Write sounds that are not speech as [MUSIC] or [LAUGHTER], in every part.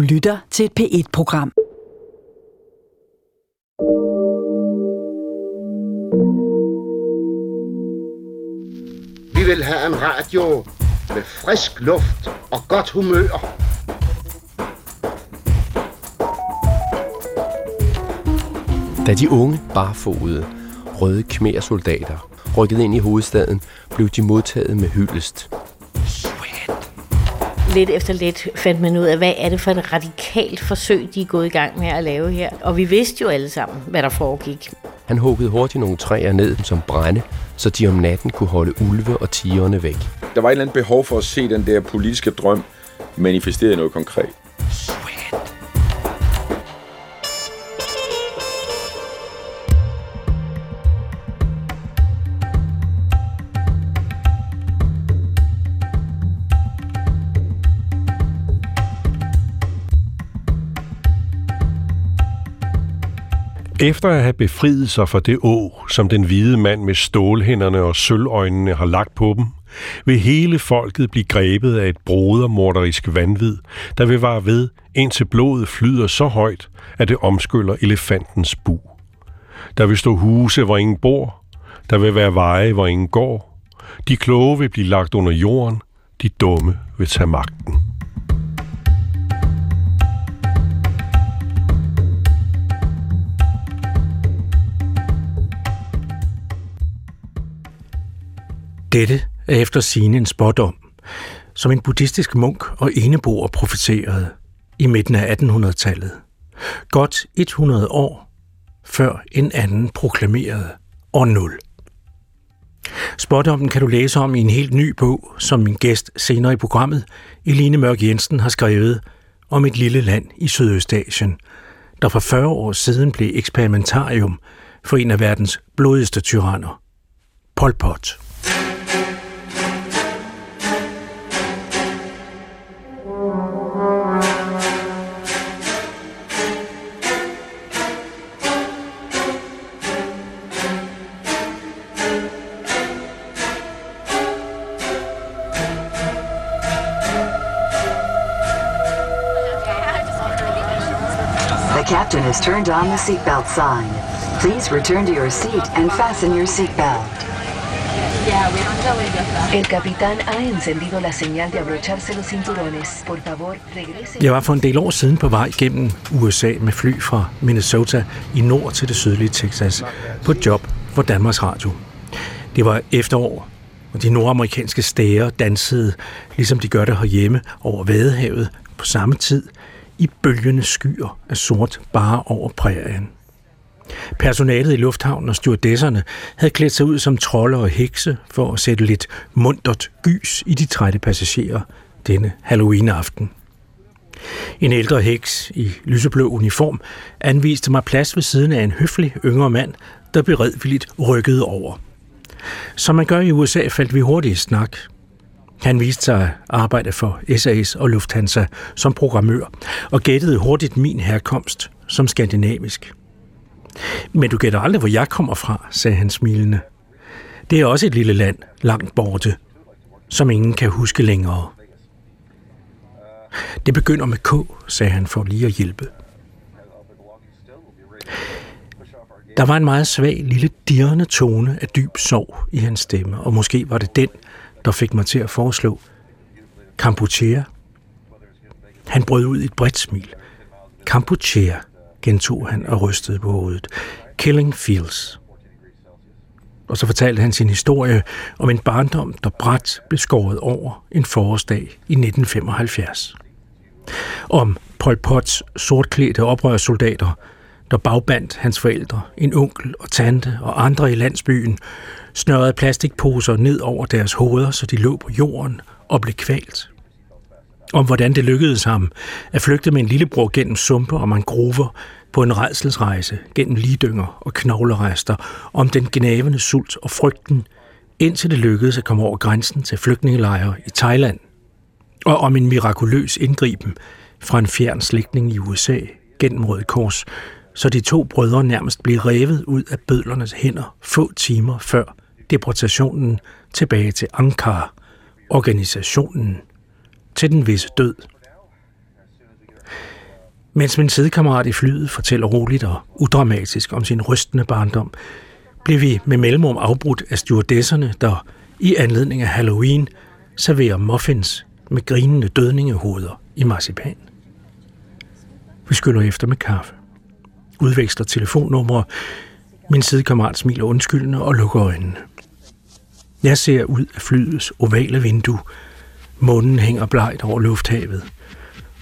Du lytter til et P1-program. Vi vil have en radio med frisk luft og godt humør. Da de unge barfodede, røde kmersoldater rykkede ind i hovedstaden, blev de modtaget med hyldest. Lidt efter lidt fandt man ud af, hvad er det for et radikalt forsøg, de er gået i gang med at lave her. Og vi vidste jo alle sammen, hvad der foregik. Han huggede hurtigt nogle træer ned som brænde, så de om natten kunne holde ulve og tigerne væk. Der var et eller andet behov for at se den der politiske drøm manifesteret i noget konkret. Efter at have befriet sig fra det å, som den hvide mand med stålhænderne og sølvøjnene har lagt på dem, vil hele folket blive grebet af et brodermorderisk vanvid, der vil vare ved, indtil blodet flyder så højt, at det omskyller elefantens bu. Der vil stå huse, hvor ingen bor. Der vil være veje, hvor ingen går. De kloge vil blive lagt under jorden. De dumme vil tage magten. Dette er efter sine en spådom, som en buddhistisk munk og eneboer profeterede i midten af 1800-tallet. Godt 100 år før en anden proklamerede år 0. Spådommen kan du læse om i en helt ny bog, som min gæst senere i programmet, Eline Mørk Jensen, har skrevet om et lille land i Sydøstasien, der for 40 år siden blev eksperimentarium for en af verdens blodigste tyranner, Pol Pot. Has turned on the seatbelt sign. Please return to your seat and fasten your seatbelt. El capitán ha encendido la señal de abrocharse los cinturones. Por favor, regrese. Jeg var for en del år siden på vej gennem USA med fly fra Minnesota i nord til det sydlige Texas på et job for Danmarks Radio. Det var efterår, og de nordamerikanske stæger dansede, ligesom de gør det herhjemme over Vadehavet på samme tid, i bølgende skyer af sort bare over prærien. Personalet i lufthavnen og stewardesserne havde klædt sig ud som trolde og hekse for at sætte lidt mundtet gys i de trætte passagerer denne Halloween-aften. En ældre heks i lyseblå uniform anviste mig plads ved siden af en høflig yngre mand, der beredvilligt rykkede over. Som man gør i USA, faldt vi hurtigt i snak. Han viste sig at arbejde for SAS og Lufthansa som programmør, og gættede hurtigt min herkomst som skandinavisk. Men du gætter aldrig, hvor jeg kommer fra, sagde han smilende. Det er også et lille land, langt borte, som ingen kan huske længere. Det begynder med K, sagde han for lige at hjælpe. Der var en meget svag, lille dirrende tone af dyb sorg i hans stemme, og måske var det den, der fik mig til at foreslå Kampuchea. Han brød ud i et bredt smil. Kampuchea, gentog han og rystede på hovedet. Killing Fields. Og så fortalte han sin historie om en barndom, der bræt blev skåret over en forårsdag i 1975. Om Pol Pots sortklædte oprørssoldater, der bagbandt hans forældre, en onkel og tante og andre i landsbyen, snørrede plastikposer ned over deres hoveder, så de lå på jorden og blev kvalt. Om hvordan det lykkedes ham at flygte med en lillebror gennem sumpe og mangrover på en redselsrejse gennem lidynger og knoglerester, om den gnavende sult og frygten, indtil det lykkedes at komme over grænsen til flygtningelejre i Thailand, og om en mirakuløs indgriben fra en fjern slægtning i USA gennem Røde Kors, så de to brødre nærmest blev revet ud af bødlernes hænder få timer før deportationen tilbage til Ankara, organisationen til den visse død. Mens min sidekammerat i flyet fortæller roligt og udramatisk om sin rystende barndom, blev vi med mellemrum afbrudt af stewardesserne, der i anledning af Halloween serverer muffins med grinende dødningehoveder i marcipan. Vi skyller efter med kaffe, udveksler telefonnumre, min sidekammerat smiler undskyldende og lukker øjnene. Jeg ser ud af flyets ovale vindue. Månen hænger blegt over lufthavet.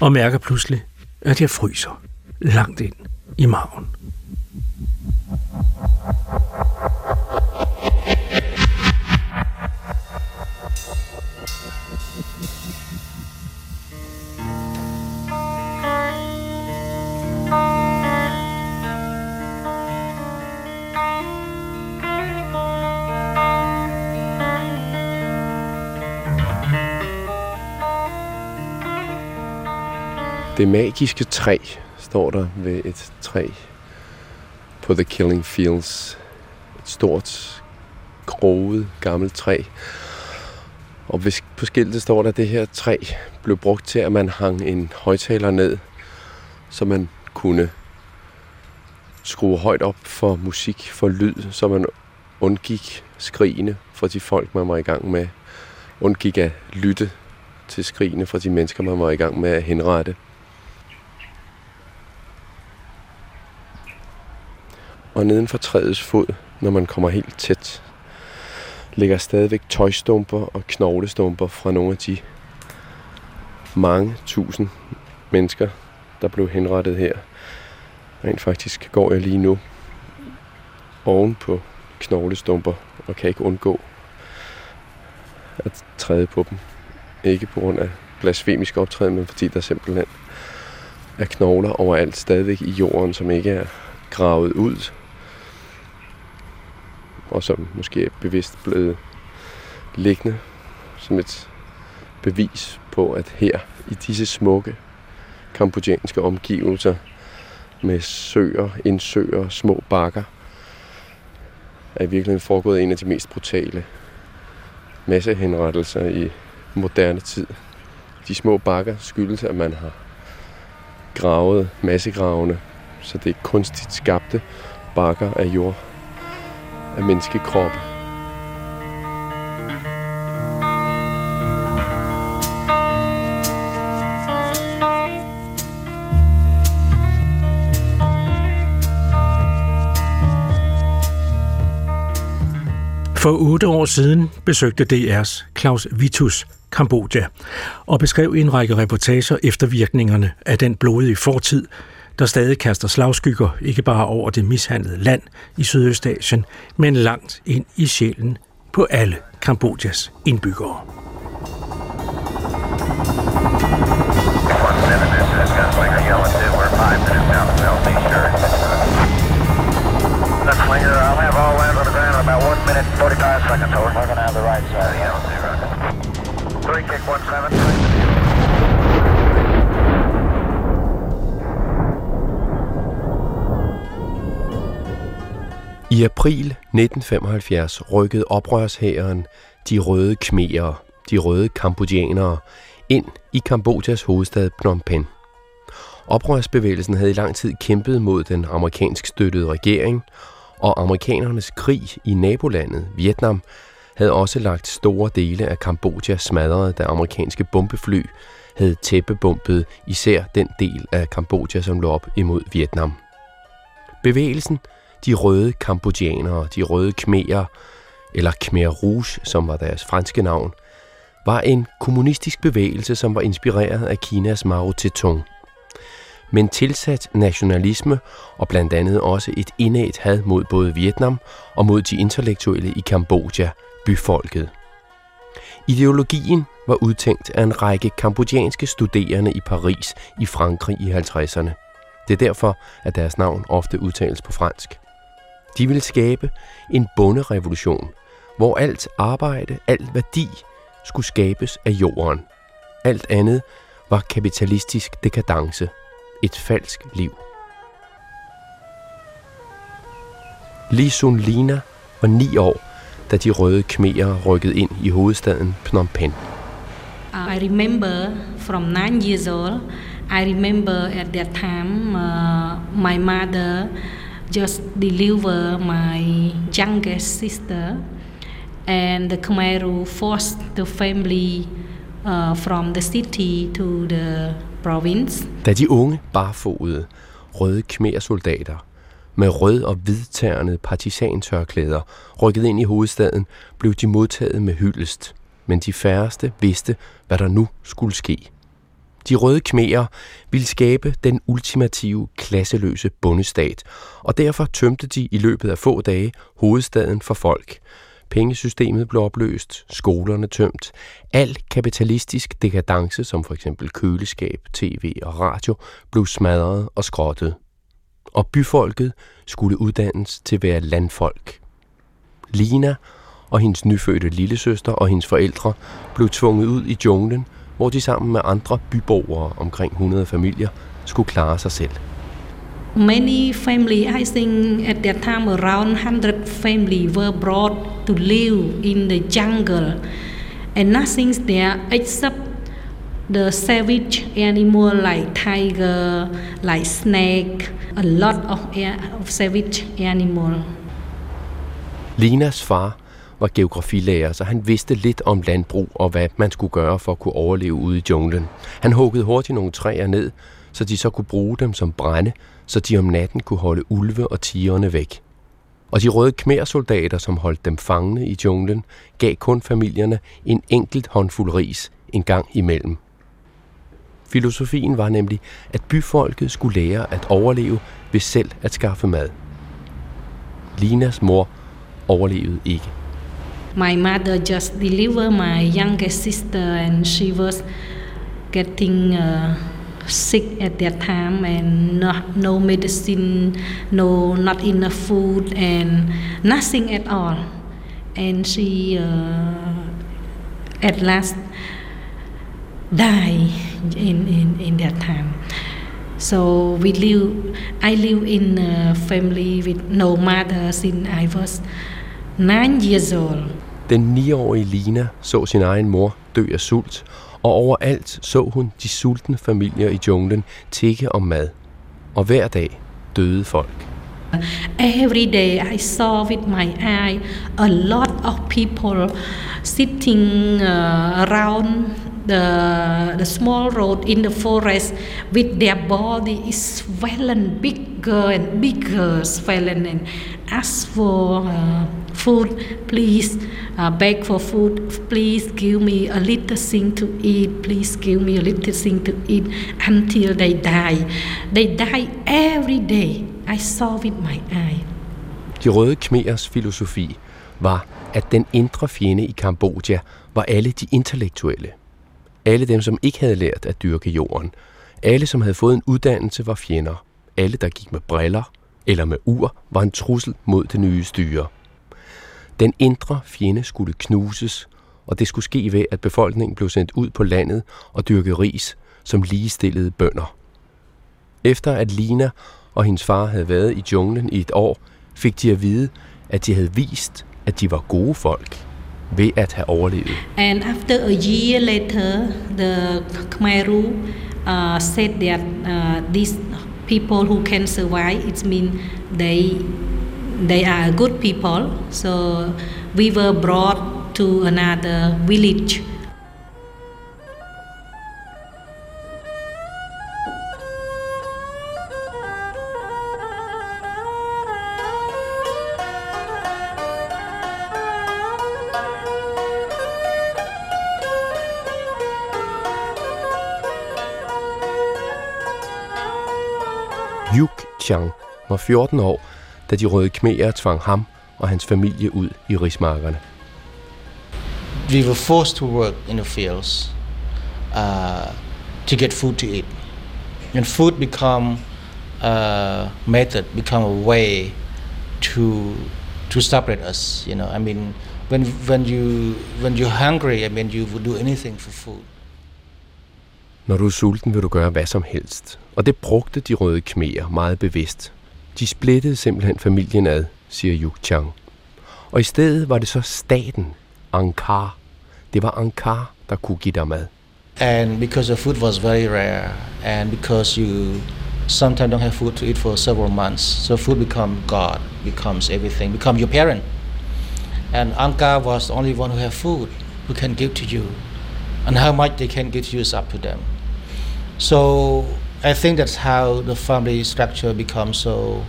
Og mærker pludselig, at jeg fryser langt ind i maven. Det magiske træ står der ved et træ på The Killing Fields. Et stort, groet, gammelt træ. Og på skiltet står der, at det her træ blev brugt til, at man hang en højtaler ned, så man kunne skrue højt op for musik, for lyd, så man undgik skrigene fra de folk, man var i gang med. Undgik at lytte til skrigene fra de mennesker, man var i gang med at henrette. Og neden for træets fod, når man kommer helt tæt, ligger stadigvæk tøjstumper og knoglestumper fra nogle af de mange tusind mennesker, der blev henrettet her. Rent faktisk går jeg lige nu oven på knoglestumper og kan ikke undgå at træde på dem. Ikke på grund af blasfemisk optræden, men fordi der simpelthen er knogler overalt stadigvæk i jorden, som ikke er gravet ud, og som måske er bevidst blevet liggende som et bevis på, at her i disse smukke kambodjanske omgivelser med søer, indsøer, små bakker, er i virkeligheden foregået en af de mest brutale massehenrettelser i moderne tid. De små bakker skyldes, at man har gravet massegravene, så det er kunstigt skabte bakker af jord af menneskekroppe. For otte år siden besøgte DR's Claus Vitus Kambodja og beskrev i en række reportager eftervirkningerne af den blodige fortid, der stadig kaster slagskygger ikke bare over det mishandlede land i Sydøstasien, men langt ind i sjælen på alle Kambodjas indbyggere. Minute 45 seconds, over. We're going to have the right side of the 3 kick 17. I april 1975 rykkede oprørshæren de røde khmerer, de røde kambodjanere, ind i Kambodjas hovedstad Phnom Penh. Oprørsbevægelsen havde i lang tid kæmpet mod den amerikansk støttede regering, og amerikanernes krig i nabolandet, Vietnam, havde også lagt store dele af Kambodja smadret, da amerikanske bombefly havde tæppebumpet især den del af Kambodja, som lå op imod Vietnam. Bevægelsen de røde kambodjanere, de røde khmerer, eller Khmer Rouge, som var deres franske navn, var en kommunistisk bevægelse, som var inspireret af Kinas Mao Zedong. Men tilsat nationalisme og blandt andet også et indædt had mod både Vietnam og mod de intellektuelle i Kambodja, byfolket. Ideologien var udtænkt af en række kambodjanske studerende i Paris i Frankrig i 50'erne. Det er derfor, at deres navn ofte udtales på fransk. De ville skabe en bonderevolution, hvor alt arbejde, alt værdi skulle skabes af jorden. Alt andet var kapitalistisk dekadence. Et falsk liv. Lee Sun Lina var ni år, da de røde khmerer rykkede ind i hovedstaden Phnom Penh. I remember from nine years old I remember at that time uh, my mother just deliver my youngest sister and the Khmer forced the family uh, from the city to the province. Da de unge, barfodede, røde khmer-soldater med rød- og hvidtærende partisantørklæder rykkede ind i hovedstaden, blev de modtaget med hyldest. Men de færreste vidste, hvad der nu skulle ske. De røde khmerer ville skabe den ultimative klasseløse bondestat, og derfor tømte de i løbet af få dage hovedstaden for folk. Pengesystemet blev opløst, skolerne tømt, al kapitalistisk dekadence, som for eksempel køleskab, tv og radio, blev smadret og skrottet. Og byfolket skulle uddannes til at være landfolk. Lina og hendes nyfødte lillesøster og hendes forældre blev tvunget ud i junglen, hvor de sammen med andre byboere, omkring 100 familier, skulle klare sig selv. Many family, I think at that time around 100 family were brought to live in the jungle and nothing's there except the savage animal like tiger, like snake, a lot of, of savage animal. Linas far var geografilærer, så han vidste lidt om landbrug og hvad man skulle gøre for at kunne overleve ude i junglen. Han huggede hurtigt nogle træer ned, så de så kunne bruge dem som brænde, så de om natten kunne holde ulve og tigerne væk. Og de røde kmersoldater, som holdt dem fangne i junglen, gav kun familierne en enkelt håndfuld ris en gang imellem. Filosofien var nemlig, at byfolket skulle lære at overleve ved selv at skaffe mad. Linas mor overlevede ikke. My mother just delivered my youngest sister and she was getting uh, sick at that time and no, no medicine, no not enough food and nothing at all. And she uh, at last died in, in, in that time. So we live, I live in a family with no mother since I was nine years old. Den 9-årige Lina så sin egen mor dø af sult, og overalt så hun de sultne familier i junglen tikke om mad. Og hver dag døde folk. Every day I saw with my eye a lot of people sitting uh, around the, the small road in the forest with their body is swollen bigger and bigger swollen and ask for uh, food please uh, beg for food. Please give me a little thing to eat. Please give me a little thing to eat until they die. They die every day. I saw with my eye. De røde khmers filosofi var, at den indre fjende i Kambodja var alle de intellektuelle. Alle dem, som ikke havde lært at dyrke jorden. Alle, som havde fået en uddannelse, var fjender. Alle, der gik med briller eller med ur, var en trussel mod det nye styre. Den indre fjende skulle knuses, og det skulle ske ved, at befolkningen blev sendt ud på landet og dyrkede ris som ligestillede bønder. Efter at Lina og hendes far havde været i junglen i et år, fik de at vide, at de havde vist, at de var gode folk have. And after a year later, the Khmeru uh, said that uh, these people who can survive, it means they they are good people. So we were brought to another village. Yuk Chang var 14 år, da de røde khmerer tvang ham og hans familie ud i rismarkerne. We were forced to work in the fields uh, to get food to eat. And food become a method, become a way to to separate us. You know, I mean, when when you when you're hungry, I mean, you would do anything for food. Når du er sulten, vil du gøre hvad som helst. Og det brugte de røde kmer meget bevidst. De splittede simpelthen familien ad, siger Yuk Chang. Og i stedet var det så staten, Ankar. Det var Ankar, der kunne give dig mad. and because the food was very rare, and because you sometimes don't have food to eat for several months, so food become God, becomes everything, become your parent. And Ankar was the only one who have food, who can give to you, and how much they can give to you is up to them. So I think that's how the family structure becomes so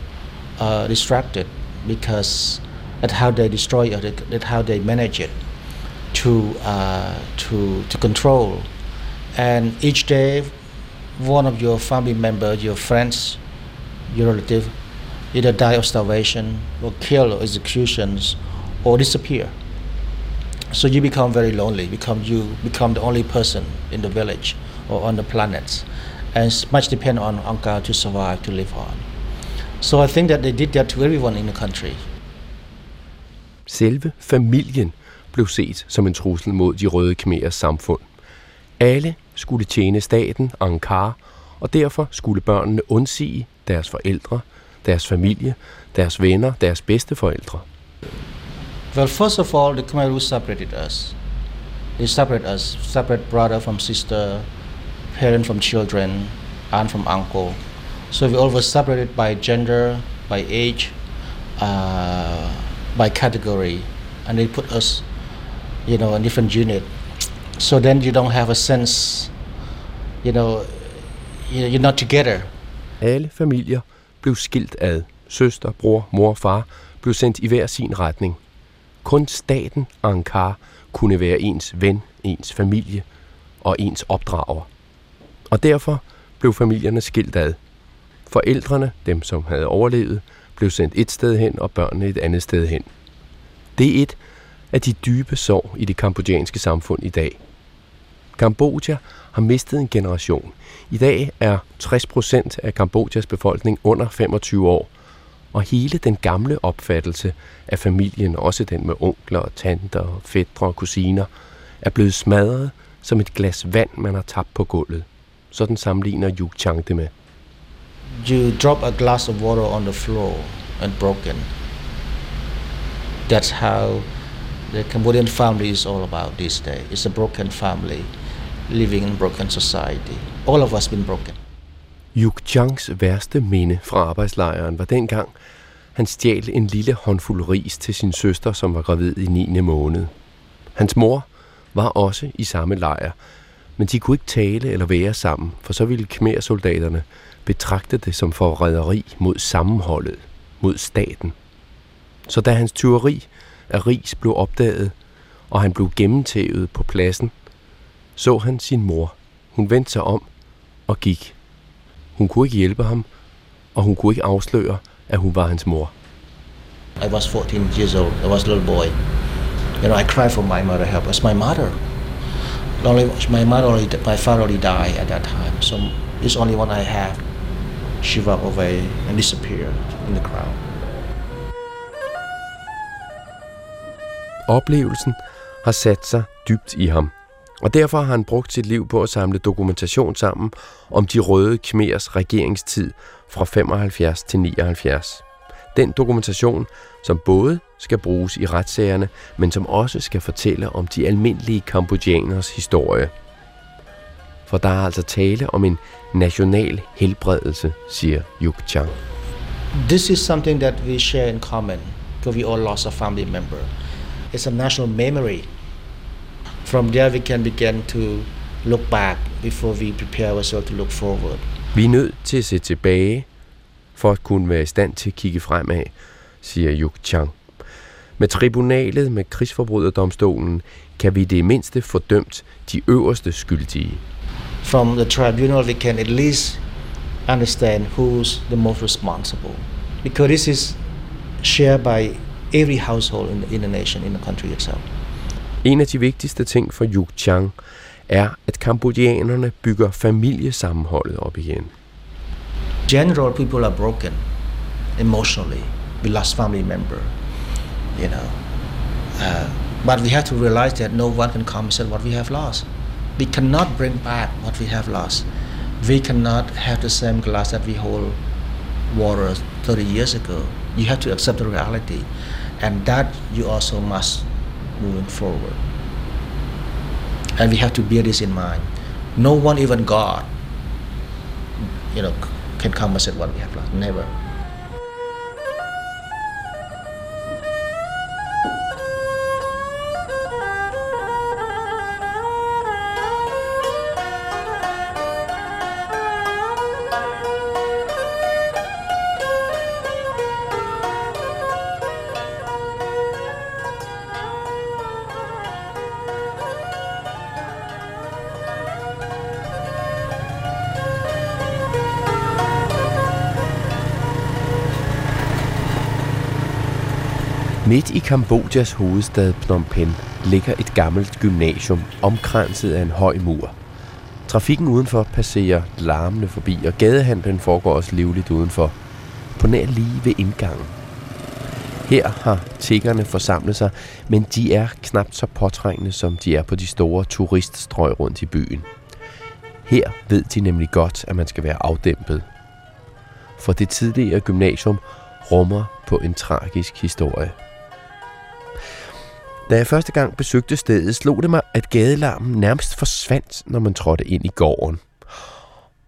uh, distracted because that's how they destroy it, that's how they manage it to uh, to to control. And each day, one of your family members, your friends, your relative, either die of starvation, or kill or executions, or disappear. So you become very lonely. Become you become the only person in the village or on the planet, and it's much depend on Ankara to survive, to live on. So I think that they did that to everyone in the country. Selve familien blev set som en trussel mod de røde khmerers samfund. Alle skulle tjene staten, Ankara, og derfor skulle børnene undsige deres forældre, deres familie, deres venner, deres bedsteforældre. Well, first of all, the Khmer separated us. They separate us, separate brother from sister, parent from children, aunt from uncle. So we were separated by gender, by age, uh, by category, and they put us, you know, in different unit. So then you don't have a sense, you know, you- you're not together. Alle familier blev skilt ad. Søster, bror, mor og far blev sendt i hver sin retning. Kun staten Ankara kunne være ens ven, ens familie og ens opdrager. Og derfor blev familierne skilt ad. Forældrene, dem som havde overlevet, blev sendt et sted hen og børnene et andet sted hen. Det er et af de dybe sår i det kambodjanske samfund i dag. Kambodja har mistet en generation. I dag er 60 procent af Kambodjas befolkning under 25 år, og hele den gamle opfattelse af familien, også den med onkler og tanter, fædre og kusiner, er blevet smadret som et glas vand, man har tabt på gulvet. Sådan sammenligner Yu Chang det med. you drop a glass of water on the floor and broken. That's how the Cambodian family is all about this day. It's a broken family living in broken society. All of us been broken. Yuk Changs værste minde fra arbejdslejren var dengang, han stjal en lille håndfuld ris til sin søster, som var gravid i 9. måned. Hans mor var også i samme lejr, men de kunne ikke tale eller være sammen, for så ville khmer-soldaterne betragte det som forræderi mod sammenholdet, mod staten. Så da hans tyveri af ris blev opdaget, og han blev gennemtævet på pladsen, så han sin mor. Hun vendte sig om og gik. Hun kunne ikke hjælpe ham, og hun kunne ikke afsløre, at hun var hans mor. I was 14 years old. I was a little boy. You know, I cried for my mother help. It's my mother. Only my mother, already, my father already died at that time. So it's only one I have. She walked away and disappeared in the crowd. Oplevelsen har sat sig dybt i ham, og derfor har han brugt sit liv på at samle dokumentation sammen om de røde khmers regeringstid fra 75 til 79. Den dokumentation, som både skal bruges i retssagerne, men som også skal fortælle om de almindelige kambodjaners historie. For der er altså tale om en national helbredelse, siger Yuk Chang. This is something that we share in common because we all lost a family member. It's a national memory. From there, we can begin to look back before we prepare ourselves to look forward. Vi er nødt til at se tilbage, for at kunne være i stand til at kigge fremad, siger Yuk Chang. Med tribunalet med krigsforbryderdomstolen kan vi det mindste få dømt de øverste skyldige. From the tribunal, we can at least understand who's the most responsible. Because this is shared by every household in the, in the nation, in the country itself. En af de vigtigste ting for Yuk Chang er, at kambodjanerne bygger familiesammenholdet op igen. General people are broken emotionally. We lost family member, you know. Uh, but we have to realize that no one can compensate what we have lost. We cannot bring back what we have lost. We cannot have the same glass that we hold water 30 years ago. You have to accept the reality, and that you also must moving forward. And we have to bear this in mind. No one, even God, you know, can compensate what we have lost. Never. Midt i Kambodjas hovedstad Phnom Penh ligger et gammelt gymnasium omkranset af en høj mur. Trafikken udenfor passerer larmende forbi, og gadehandlen foregår også livligt udenfor. På nær lige ved indgangen. Her har tiggerne forsamlet sig, men de er knap så påtrængende, som de er på de store turiststrøg rundt i byen. Her ved de nemlig godt, at man skal være afdæmpet. For det tidligere gymnasium rummer på en tragisk historie. Da jeg første gang besøgte stedet, slog det mig, at gadelarmen nærmest forsvandt, når man trådte ind i gården.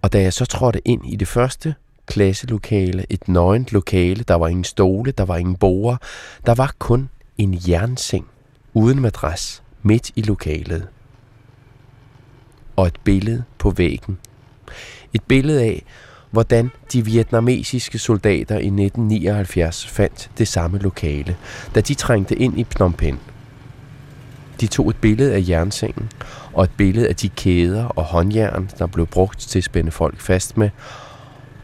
Og da jeg så trådte ind i det første klasselokale, et nøgent lokale, der var ingen stole, der var ingen borer, der var kun en jernseng uden madras midt i lokalet. Og et billede på væggen. Et billede af, hvordan de vietnamesiske soldater i 1979 fandt det samme lokale, da de trængte ind i Phnom Penh. De tog et billede af jernsengen og et billede af de kæder og håndjern, der blev brugt til at spænde folk fast med.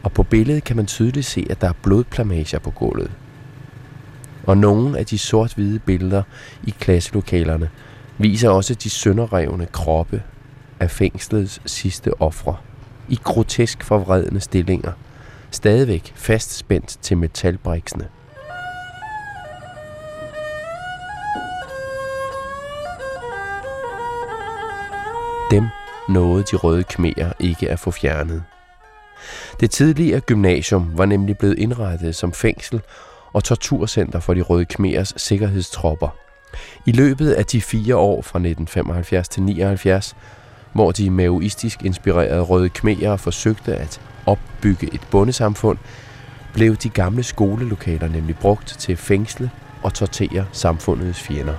Og på billedet kan man tydeligt se, at der er blodplamager på gulvet. Og nogle af de sort-hvide billeder i klasselokalerne viser også de sønderrevne kroppe af fængslets sidste ofre i grotesk forvredende stillinger, stadigvæk fastspændt til metalbriksene. Dem nåede de røde kmer ikke at få fjernet. Det tidligere gymnasium var nemlig blevet indrettet som fængsel og torturcenter for de røde khmerers sikkerhedstropper. I løbet af de fire år fra 1975 til 79, hvor de maoistisk inspirerede røde khmerer forsøgte at opbygge et bondesamfund, blev de gamle skolelokaler nemlig brugt til fængsle og tortere samfundets fjender.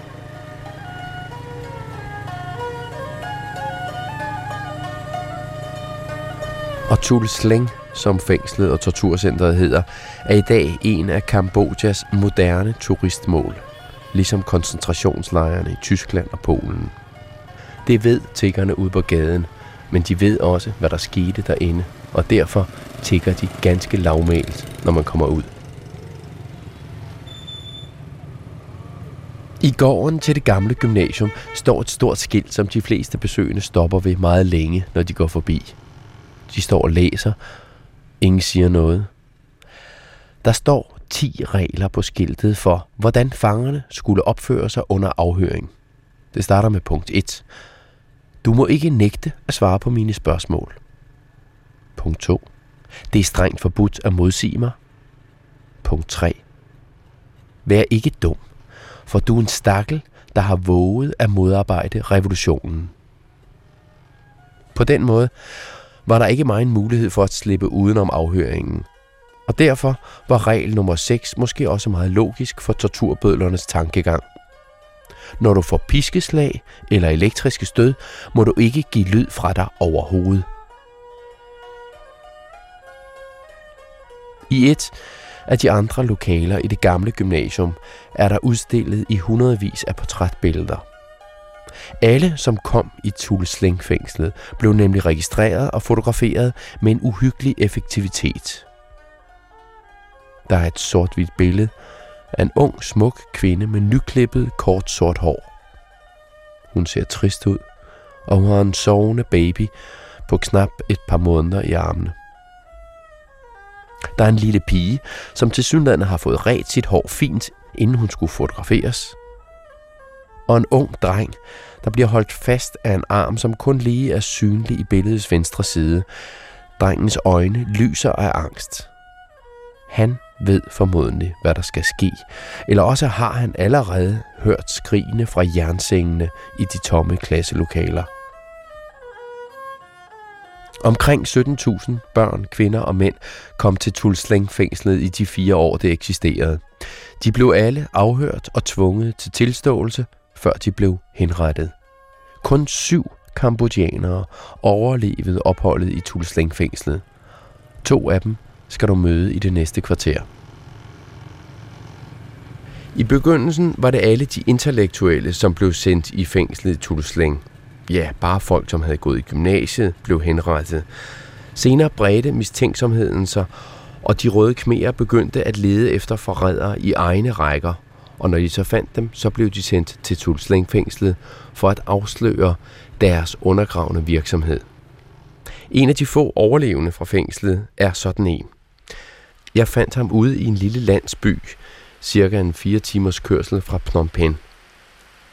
Og Tul Sleng, som fængslet og torturcentret hedder, er i dag en af Kambodjas moderne turistmål, ligesom koncentrationslejrene i Tyskland og Polen. Det ved tiggerne ude på gaden, men de ved også, hvad der skete derinde, og derfor tigger de ganske lavmælt, når man kommer ud. I gården til det gamle gymnasium står et stort skilt, som de fleste besøgende stopper ved meget længe, når de går forbi. De står og læser. Ingen siger noget. Der står 10 regler på skiltet for, hvordan fangerne skulle opføre sig under afhøring. Det starter med punkt 1. Du må ikke nægte at svare på mine spørgsmål. Punkt 2. Det er strengt forbudt at modsige mig. Punkt 3. Vær ikke dum, for du er en stakkel, der har våget at modarbejde revolutionen. På den måde var der ikke meget en mulighed for at slippe udenom afhøringen. Og derfor var regel nummer 6 måske også meget logisk for torturbødlernes tankegang. Når du får piskeslag eller elektriske stød, må du ikke give lyd fra dig overhovedet. I et af de andre lokaler i det gamle gymnasium er der udstillet i hundredvis af portrætbilleder. Alle, som kom i Tulsling-fængslet, blev nemlig registreret og fotograferet med en uhyggelig effektivitet. Der er et sort-hvidt billede af en ung, smuk kvinde med nyklippet, kort sort hår. Hun ser trist ud, og hun har en sovende baby på knap et par måneder i armene. Der er en lille pige, som til synligheden har fået ret sit hår fint, inden hun skulle fotograferes. Og en ung dreng, der bliver holdt fast af en arm, som kun lige er synlig i billedets venstre side. Drengens øjne lyser af angst. Han ved formodentlig, hvad der skal ske, eller også har han allerede hørt skrigene fra jernsengene i de tomme klasselokaler. Omkring 17.000 børn, kvinder og mænd kom til Tulsling-fængslet i de fire år, det eksisterede. De blev alle afhørt og tvunget til tilståelse, før de blev henrettet. Kun syv kambodjanere overlevede opholdet i Tulsling-fængslet. To af dem skal du møde i det næste kvarter. I begyndelsen var det alle de intellektuelle, som blev sendt i fængslet i Tulsling. Ja, bare folk, som havde gået i gymnasiet, blev henrettet. Senere bredte mistænksomheden sig, og de røde kmer begyndte at lede efter forrædere i egne rækker. Og når de så fandt dem, så blev de sendt til Tulslingfængslet for at afsløre deres undergravende virksomhed. En af de få overlevende fra fængslet er sådan en. Jeg fandt ham ude i en lille landsby, cirka en fire timers kørsel fra Phnom Penh.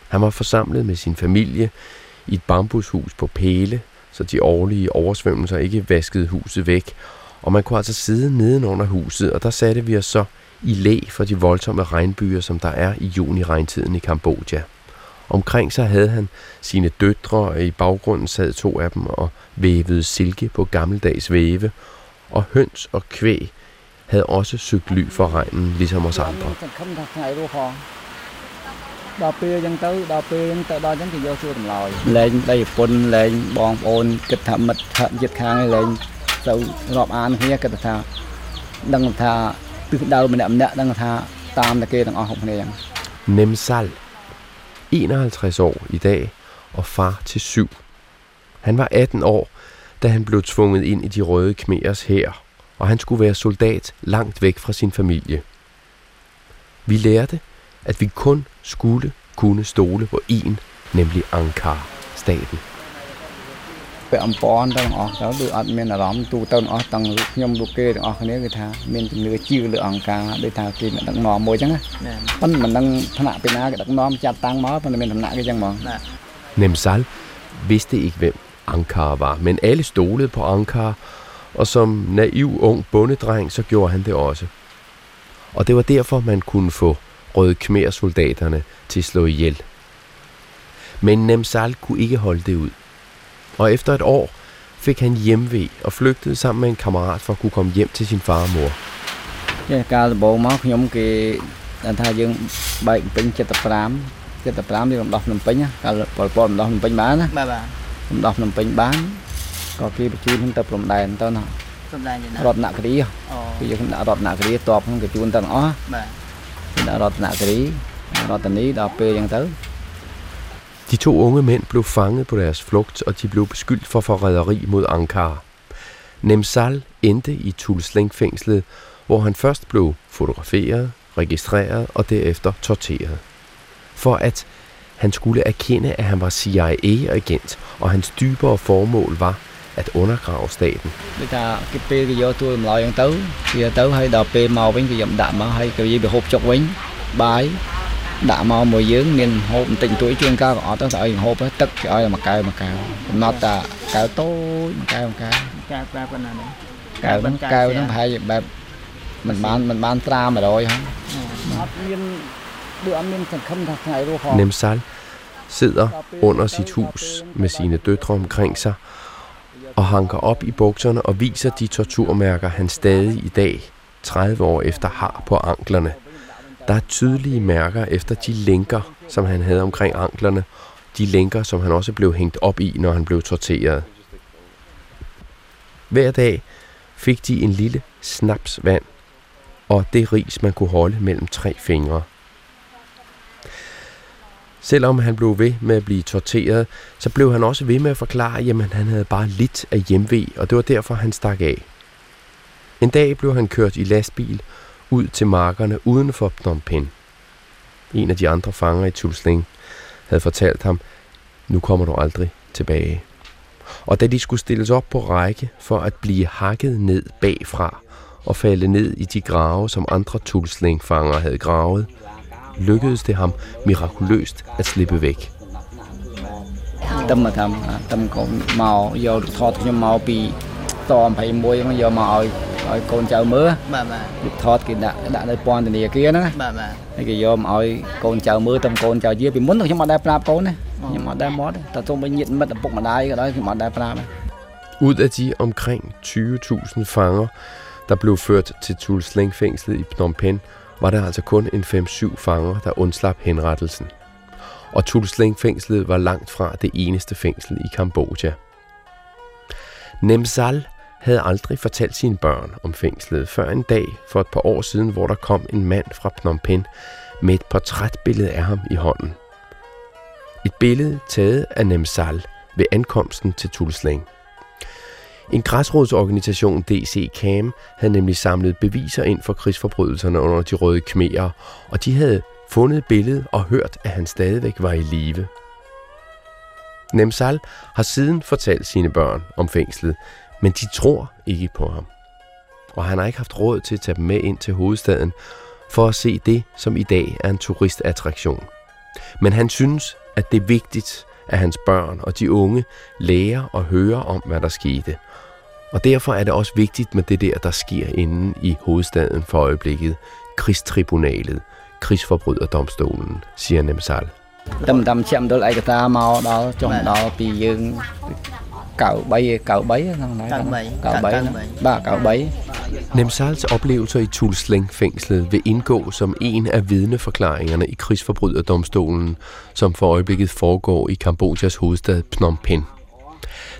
Han var forsamlet med sin familie i et bambushus på pæle, så de årlige oversvømmelser ikke vaskede huset væk, og man kunne altså sidde nedenunder huset, og der satte vi os så i læ for de voldsomme regnbyer, som der er i juni-regntiden i Kambodja. Omkring sig havde han sine døtre, og i baggrunden sad to af dem og vævede silke på gammeldags væve, og høns og kvæg havde også søgt ly for regnen, ligesom os andre. Lægen, ទៅដល់ពេលអញ្ចឹងទៅដល់អញ្ចឹងគេយកសួរតម្លើយលែងដៃប្រពន្ធលែងបងប្អូនគិតថាមិត្តថាចិត្តខាងឯងលែងទៅរាប់អានគ្នាគិតថាដឹងថាទិសដៅម្នាក់ម្នាក់ដឹងថាតាមតែគេទាំងអស់គ្រប់គ្នាអញ្ចឹង Nemsal, 51 år i dag og far til syv. Han var 18 år, da han blev tvunget ind i de røde khmerers hær, og han skulle være soldat langt væk fra sin familie. Vi lærte, at vi kun skulle kunne stole på en, nemlig Ankar, staten. ពាក់អំព័ន្ធទាំងអស់ទៅដូចអត់មានអារម្មណ៍ទូទៅទាំងអស់ទាំងលោកខ្ញុំលោកគេទាំងអស់គ្នាគឺថាមានជំនឿជឿលើអង្គការដូចថាគេដឹកនាំមួយអញ្ចឹងណាប៉ុន្តែមិនដឹងឋានៈពីណាគេដឹកនាំចាប់តាំងមកប៉ុន្តែមានឋានៈគេអញ្ចឹងហ្មង Nemsal vidste ikke, hvem Ankar var, men alle stolede på Ankar, og som naiv ung bondedreng, så gjorde han det også. Og det var derfor, man kunne få røde khmer-soldaterne til at slå ihjel. Men Nemsal kunne ikke holde det ud. Og efter et år fik han hjemvej og flygtede sammen med en kammerat for at kunne komme hjem til sin far og mor. ចាកាលដំបូងមកខ្ញុំគេថាយើងបែកពេញ75 75យើងរំដោះភ្នំពេញកាលពលពលរំដោះភ្នំពេញបានណាបាទបាទរំដោះភ្នំពេញបានក៏គេបញ្ជូនខ្ញុំទៅព្រំដែនទៅណាព្រំដែនយ៉ាងណារតនគិរីអូគេយកខ្ញុំដាក់រតនគិរីតបខ្ញុំគេជូនទៅទាំងអស់បាទដាក់រតនគិរីរតនីដល់ពេលអញ្ចឹងទៅ De to unge mænd blev fanget på deres flugt, og de blev beskyldt for forræderi mod Ankara. Nemsal endte i Tulsling-fængslet, hvor han først blev fotograferet, registreret og derefter torteret. For at han skulle erkende, at han var CIA-agent, og hans dybere formål var at undergrave staten. ដូចថាគេពេលគេយកទួលម្ល៉េះអញ្ចឹងទៅវាទៅហើយដល់ពេលមកវិញគេយកដាក់មកហើយគេនិយាយវាហូបចុកវិញបាយ ដាក់មកមួយយើងមានហូបបន្តិចបន្តួចជួនកាលក៏អត់ទៅស្អីហូបទឹកគេឲ្យមួយកែវមួយកែវកំណត់តែកែវតូចមួយកែវមួយកែវកែវបែបប៉ុណ្ណានេះកែវហ្នឹងកែវហ្នឹងប្រហែលជាបែបមិនបានមិនបានត្រា100ហ្នឹងអត់មានដូចអត់មានសង្ឃឹមថាថ្ងៃរស់ហោ Nemsal sidder under sit hus med sine døtre omkring sig og hanker op i bukserne og viser de torturmærker, han stadig i dag, 30 år efter, har på anklerne. der er tydelige mærker efter de lænker, som han havde omkring anklerne, de lænker, som han også blev hængt op i, når han blev torteret. Hver dag fik de en lille snaps vand, og det ris, man kunne holde mellem tre fingre. Selvom han blev ved med at blive torteret, så blev han også ved med at forklare, at jamen, han havde bare lidt af hjemvej, og det var derfor, han stak af. En dag blev han kørt i lastbil ud til markerne uden for Phnom Penh. En af de andre fanger i Tulsling havde fortalt ham, nu kommer du aldrig tilbage. Og da de skulle stilles op på række for at blive hakket ned bagfra og falde ned i de grave, som andre tulslingfanger havde gravet, lykkedes det ham mirakuløst at slippe væk. Dem, dem, dem kom meget, jeg trådte meget តខ្ញុំមកពីត21មកយកមកឲ្យឲ្យកូនចៅមើលបាទបាទថតគេដាក់ដាក់នៅពន្ធនាគារហ្នឹងបាទបាទហើយគេយកមកឲ្យកូនចៅមើលទឹមកូនចៅយាពីមុនខ្ញុំអត់ដែរប្រាប់កូនណាខ្ញុំអត់ដែរមកតែទុំវិញញាតិមិត្តឪពុកម្ដាយក៏ដោយខ្ញុំអត់ដែរប្រាប់ I Ud af de omkring 20.000 fanger, der blev ført til Tulsleng-fængslet i Phnom Penh, var der altså kun en 5-7 fanger, der undslap henrettelsen. Og Tulsleng-fængslet var langt fra det eneste fængsel i Kambodja. Nemzal havde aldrig fortalt sine børn om fængslet før en dag for et par år siden, hvor der kom en mand fra Phnom Penh med et portrætbillede af ham i hånden. Et billede taget af Nemzal ved ankomsten til Tulsling. En græsrodsorganisation, DC CAM, havde nemlig samlet beviser ind for krigsforbrydelserne under de røde khmerer, og de havde fundet billedet og hørt, at han stadigvæk var i live. Nemsal har siden fortalt sine børn om fængslet, men de tror ikke på ham. Og han har ikke haft råd til at tage dem med ind til hovedstaden for at se det, som i dag er en turistattraktion. Men han synes, at det er vigtigt, at hans børn og de unge lærer og hører om, hvad der skete. Og derfor er det også vigtigt med det der, der sker inde i hovedstaden for øjeblikket, krigstribunalet, krigsforbryderdomstolen, siger Nemsal. តាមតាមជាមដុលឯកតាមកដល់ចុងដល់ពីយើង93 93ហ្នឹងណា93បាទ93 Nemsals oplevelser i Tulsleng-fængslet vil indgå som en af vidneforklaringerne i krigsforbryderdomstolen, som for øjeblikket foregår i Kambodjas hovedstad Phnom Penh.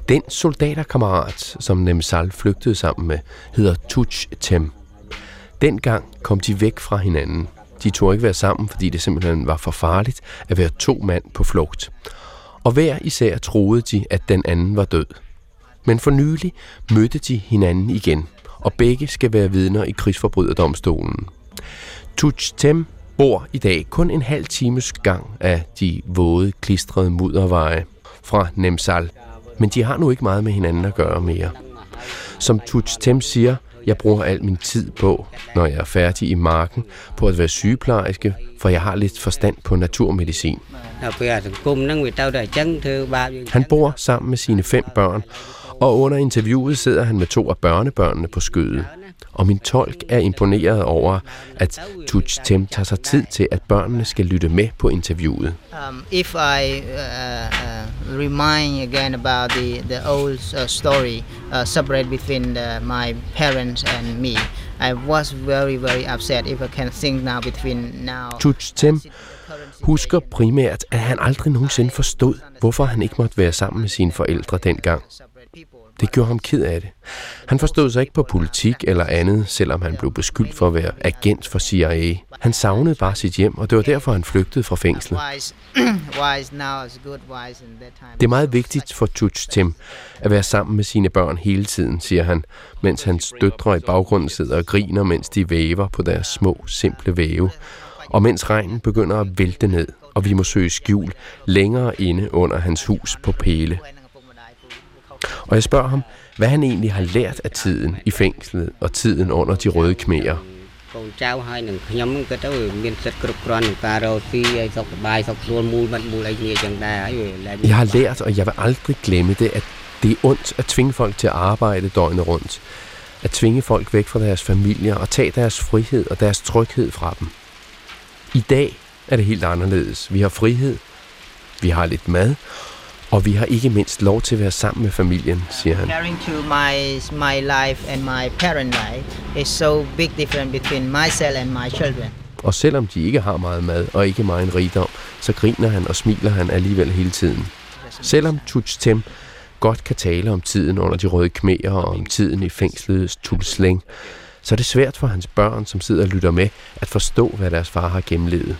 Den soldaterkammerat, som Nemsal flygtede sammen med, hedder Tuch Tem. Dengang kom de væk fra hinanden. de tog ikke være sammen, fordi det simpelthen var for farligt at være to mand på flugt. Og hver især troede de, at den anden var død. Men for nylig mødte de hinanden igen, og begge skal være vidner i krigsforbryderdomstolen. Tuch Tem bor i dag kun en halv times gang af de våde, klistrede mudderveje fra Nemsal, men de har nu ikke meget med hinanden at gøre mere. Som Tuch Tem siger, jeg bruger al min tid på, når jeg er færdig i marken, på at være sygeplejerske, for jeg har lidt forstand på naturmedicin. Han bor sammen med sine fem børn, og under interviewet sidder han med to af børnebørnene på skødet. Og min tolk er imponeret over, at Tuch Tem tager sig tid til, at børnene skal lytte med på interviewet. Um, if I uh, uh, remind again about the, the old uh, story uh, separate between the, my parents and me, I was very, very upset if I can think now between now. Tuch Tem husker primært, at han aldrig nogensinde forstod, hvorfor han ikke måtte være sammen med sine forældre dengang. Det gjorde ham ked af det. Han forstod sig ikke på politik eller andet, selvom han blev beskyldt for at være agent for CIA. Han savnede bare sit hjem, og det var derfor, han flygtede fra fængslet. Det er meget vigtigt for Tuch Tim at være sammen med sine børn hele tiden, siger han, mens hans døtre i baggrunden sidder og griner, mens de væver på deres små, simple væve. Og mens regnen begynder at vælte ned, og vi må søge skjul længere inde under hans hus på Pæle. Og jeg spørger ham, hvad han egentlig har lært af tiden i fængslet og tiden under de røde khmerer. Jeg har lært, og jeg vil aldrig glemme det, at det er ondt at tvinge folk til at arbejde døgnet rundt. At tvinge folk væk fra deres familier og tage deres frihed og deres tryghed fra dem. I dag er det helt anderledes. Vi har frihed, vi har lidt mad, og vi har ikke mindst lov til at være sammen med familien, siger han. Comparing to my, my life and my parent life, is so big difference between myself and my children. Og selvom de ikke har meget mad og ikke meget en rigdom, så griner han og smiler han alligevel hele tiden. Selvom Tuch Tem godt kan tale om tiden under de røde khmerer og om tiden i fængslet Tulsleng, så er det svært for hans børn, som sidder og lytter med, at forstå, hvad deres far har gennemlevet.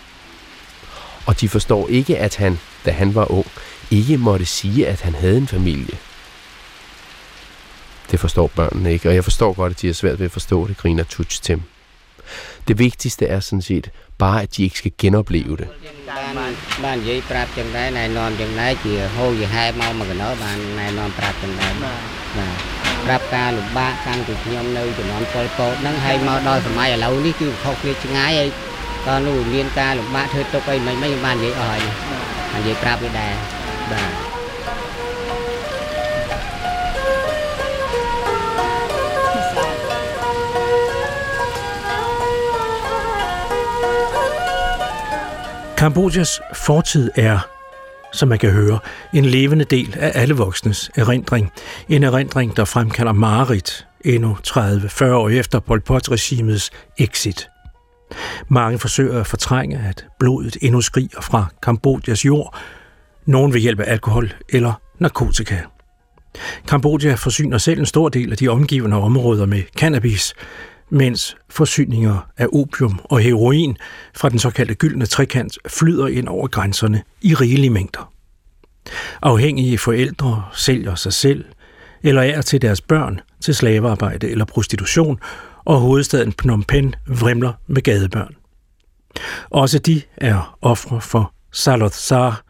Og de forstår ikke, at han, da han var ung, ikke måtte sige, at han havde en familie. Det forstår børnene ikke, og jeg forstår godt, at de har svært ved at forstå det, griner Tuch Tim. Det vigtigste er sådan set bare, at de ikke skal genopleve det. បាននិយាយប្រាប់ចឹងដែរណែនាំចឹងដែរជាហូរជាហែមកមកកណោបានណែនាំប្រាប់ចឹងដែរបាទប្រាប់ការលំបាកតាំងពីខ្ញុំនៅជំនាន់ពលពតហ្នឹងហើយមកដល់សម័យឥឡូវនេះគឺខុសគ្នាឆ្ងាយហើយតនោះមានការលំបាកធ្វើទុកអីមិនមិនខ្ញុំបាននិយាយអស់ហើយបាននិយាយប្រាប់វាដែរ បាទ Kambodjas fortid er som man kan høre, en levende del af alle voksnes erindring. En erindring, der fremkalder mareridt endnu 30-40 år efter Pol Pot-regimets exit. Mange forsøger at fortrænge, at blodet endnu skriger fra Kambodjas jord, nogen ved hjælp af alkohol eller narkotika. Kambodja forsyner selv en stor del af de omgivende områder med cannabis, mens forsyninger af opium og heroin fra den såkaldte gyldne trekant flyder ind over grænserne i rigelige mængder. Afhængige forældre sælger sig selv eller er til deres børn til slavearbejde eller prostitution, og hovedstaden Phnom Penh vrimler med gadebørn. Også de er ofre for Saloth Sar,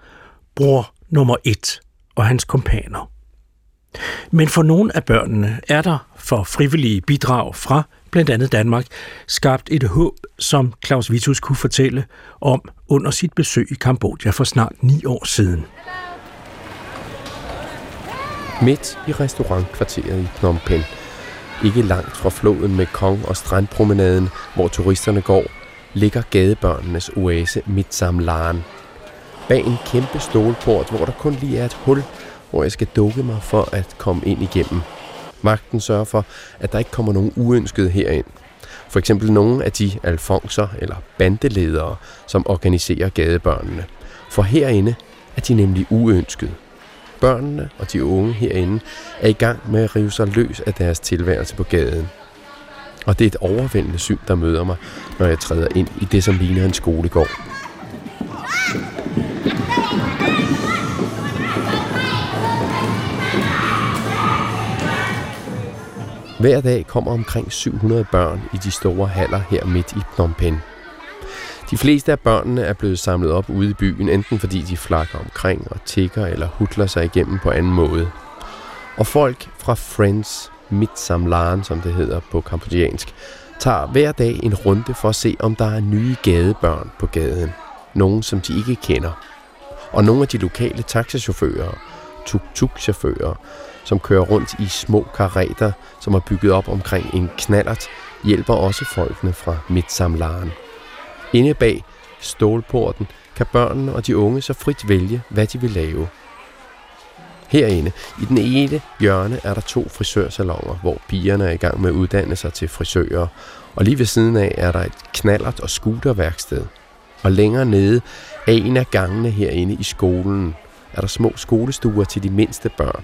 bror nummer et og hans kompaner. Men for nogle af børnene er der for frivillige bidrag fra blandt andet Danmark, skabt et håb, som Claus Vitus kunne fortælle om under sit besøg i Kambodja for snart ni år siden. Midt i restaurantkvarteret i Phnom Penh, ikke langt fra floden med Kong og strandpromenaden, hvor turisterne går, ligger gadebørnenes oase Mitsamlaan. Bag en kæmpe stålport, hvor der kun lige er et hul, hvor jeg skal dukke mig for at komme ind igennem. Magten sørger for, at der ikke kommer nogen uønskede herind. For eksempel nogle af de alfonser eller bandeledere, som organiserer gadebørnene. For herinde er de nemlig uønskede. Børnene og de unge herinde er i gang med at rive sig løs af deres tilværelse på gaden. Og det er et overvældende syn, der møder mig, når jeg træder ind i det, som ligner en skolegård. Hver dag kommer omkring 700 børn i de store haller her midt i Phnom Penh. De fleste af børnene er blevet samlet op ude i byen, enten fordi de flakker omkring og tigger eller hudler sig igennem på anden måde. Og folk fra Friends Mitsamlaan, som det hedder på kambodjansk, tager hver dag en runde for at se, om der er nye gadebørn på gaden. Nogen, som de ikke kender. Og nogle af de lokale taxachauffører, tuk-tuk-chauffører, som kører rundt i små karreter, som er bygget op omkring en knallert, hjælper også folkene fra Midtsamlaren. Inde bag stålporten kan børnene og de unge så frit vælge, hvad de vil lave. Herinde, i den ene hjørne, er der to frisørsalonger, hvor pigerne er i gang med at uddanne sig til frisører, og lige ved siden af er der et knallert og scooterværksted. Og længere nede af en af gangene herinde i skolen, er der små skolestuer til de mindste børn.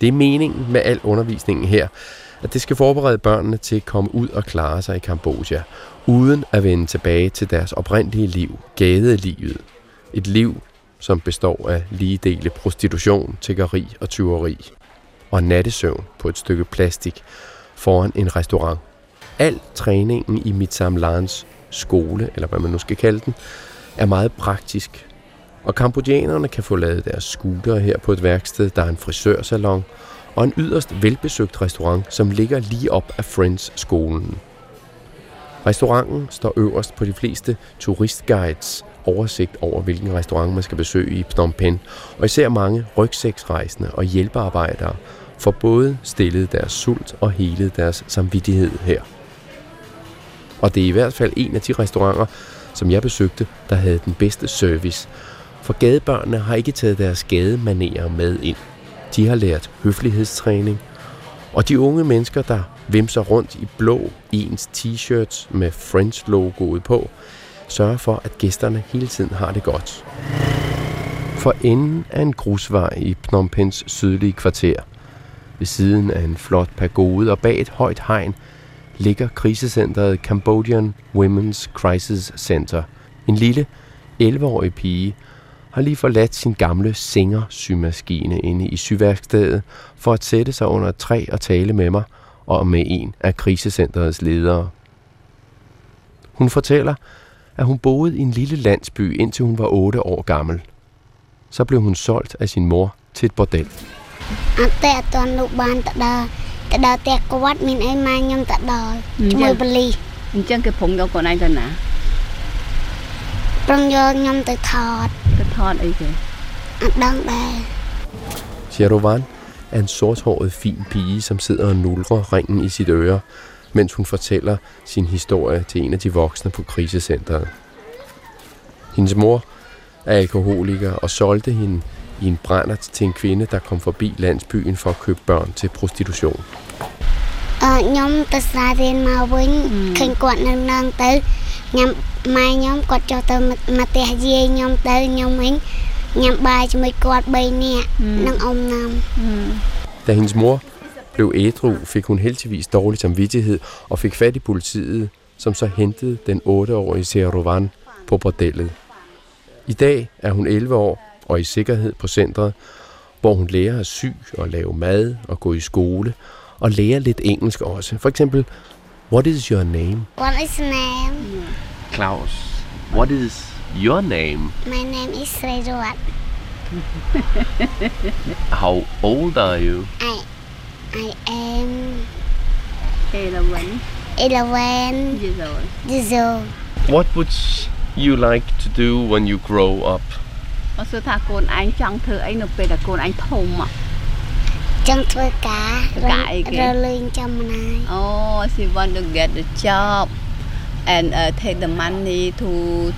Det er meningen med al undervisningen her, at det skal forberede børnene til at komme ud og klare sig i Kambodja, uden at vende tilbage til deres oprindelige liv, gadelivet. Et liv, som består af lige dele prostitution, tiggeri og tyveri, og nattesøvn på et stykke plastik foran en restaurant. Al træningen i Mitsamlans skole, eller hvad man nu skal kalde den, er meget praktisk og kambodjanerne kan få lavet deres scooter her på et værksted, der er en frisørsalon og en yderst velbesøgt restaurant, som ligger lige op af Friends-skolen. Restauranten står øverst på de fleste turistguides oversigt over, hvilken restaurant man skal besøge i Phnom Penh, og især mange rygsæksrejsende og hjælpearbejdere får både stillet deres sult og hele deres samvittighed her. Og det er i hvert fald en af de restauranter, som jeg besøgte, der havde den bedste service, for gadebørnene har ikke taget deres gademanerer med ind. De har lært høflighedstræning, og de unge mennesker, der vimser rundt i blå ens t-shirts med Friends-logoet på, sørger for, at gæsterne hele tiden har det godt. For enden af en grusvej i Phnom Penhs sydlige kvarter, ved siden af en flot pagode og bag et højt hegn, ligger krisecentret Cambodian Women's Crisis Center. En lille 11-årig pige har lige forladt sin gamle Singer-symaskine inde i syværkstedet for at sætte sig under et træ og tale med mig og med en af krisecentrets ledere. Hun fortæller, at hun boede i en lille landsby indtil hun var 8 år gammel. Så blev hun solgt af sin mor til et bordel. អត់ទេអត់ទាន់លោកបានទៅដល់ទៅដល់ផ្ទះគាត់មានអីម៉ែខ្ញុំទៅដល់ជាមួយបលីអញ្ចឹងគេព្រមយកកូនឯងទៅណាព្រមយកខ្ញុំទៅថតទៅថតអីគេអត់ដឹងដែរ Cherovan er en sorthåret fin pige, som sidder og nulrer ringen i sit øre, mens hun fortæller sin historie til en af de voksne på krisecentret. Hendes mor er alkoholiker og solgte hende i en brændert til en kvinde, der kom forbi landsbyen for at købe børn til prostitution. ខ្ញុំទៅស្រារៀនមកវិញឃើញគាត់នៅនឹងទៅញ៉ាំម៉ែខ្ញុំគាត់ចុះទៅមកផ្ទះយាយខ្ញុំទៅខ្ញុំវិញញ៉ាំបាយជាមួយគាត់3នាក់និងអ៊ំណាំ Da hendes mor blev ædru, fik hun heldigvis dårlig samvittighed og fik fat i politiet, som så hentede den 8-årige Serovan på bordellet. I dag er hun 11 år og i sikkerhed på centret, hvor hun lærer at sy og lave mad og gå i skole og lærer lidt engelsk også. For eksempel, what is your name? What is name? Claus. What is your name? My name is Srejuat. [LAUGHS] How old are you? I I am 11 11 years old. years old. What would you like to do when you grow up? មកសួរថាកូនឯងចង់ធ្វើអីនៅពេលដែលកូនឯងធំមក ចង់ធ្វើការ ការអីគេ រលេងចំណាយ Oh, she want to get the job and uh, take the money to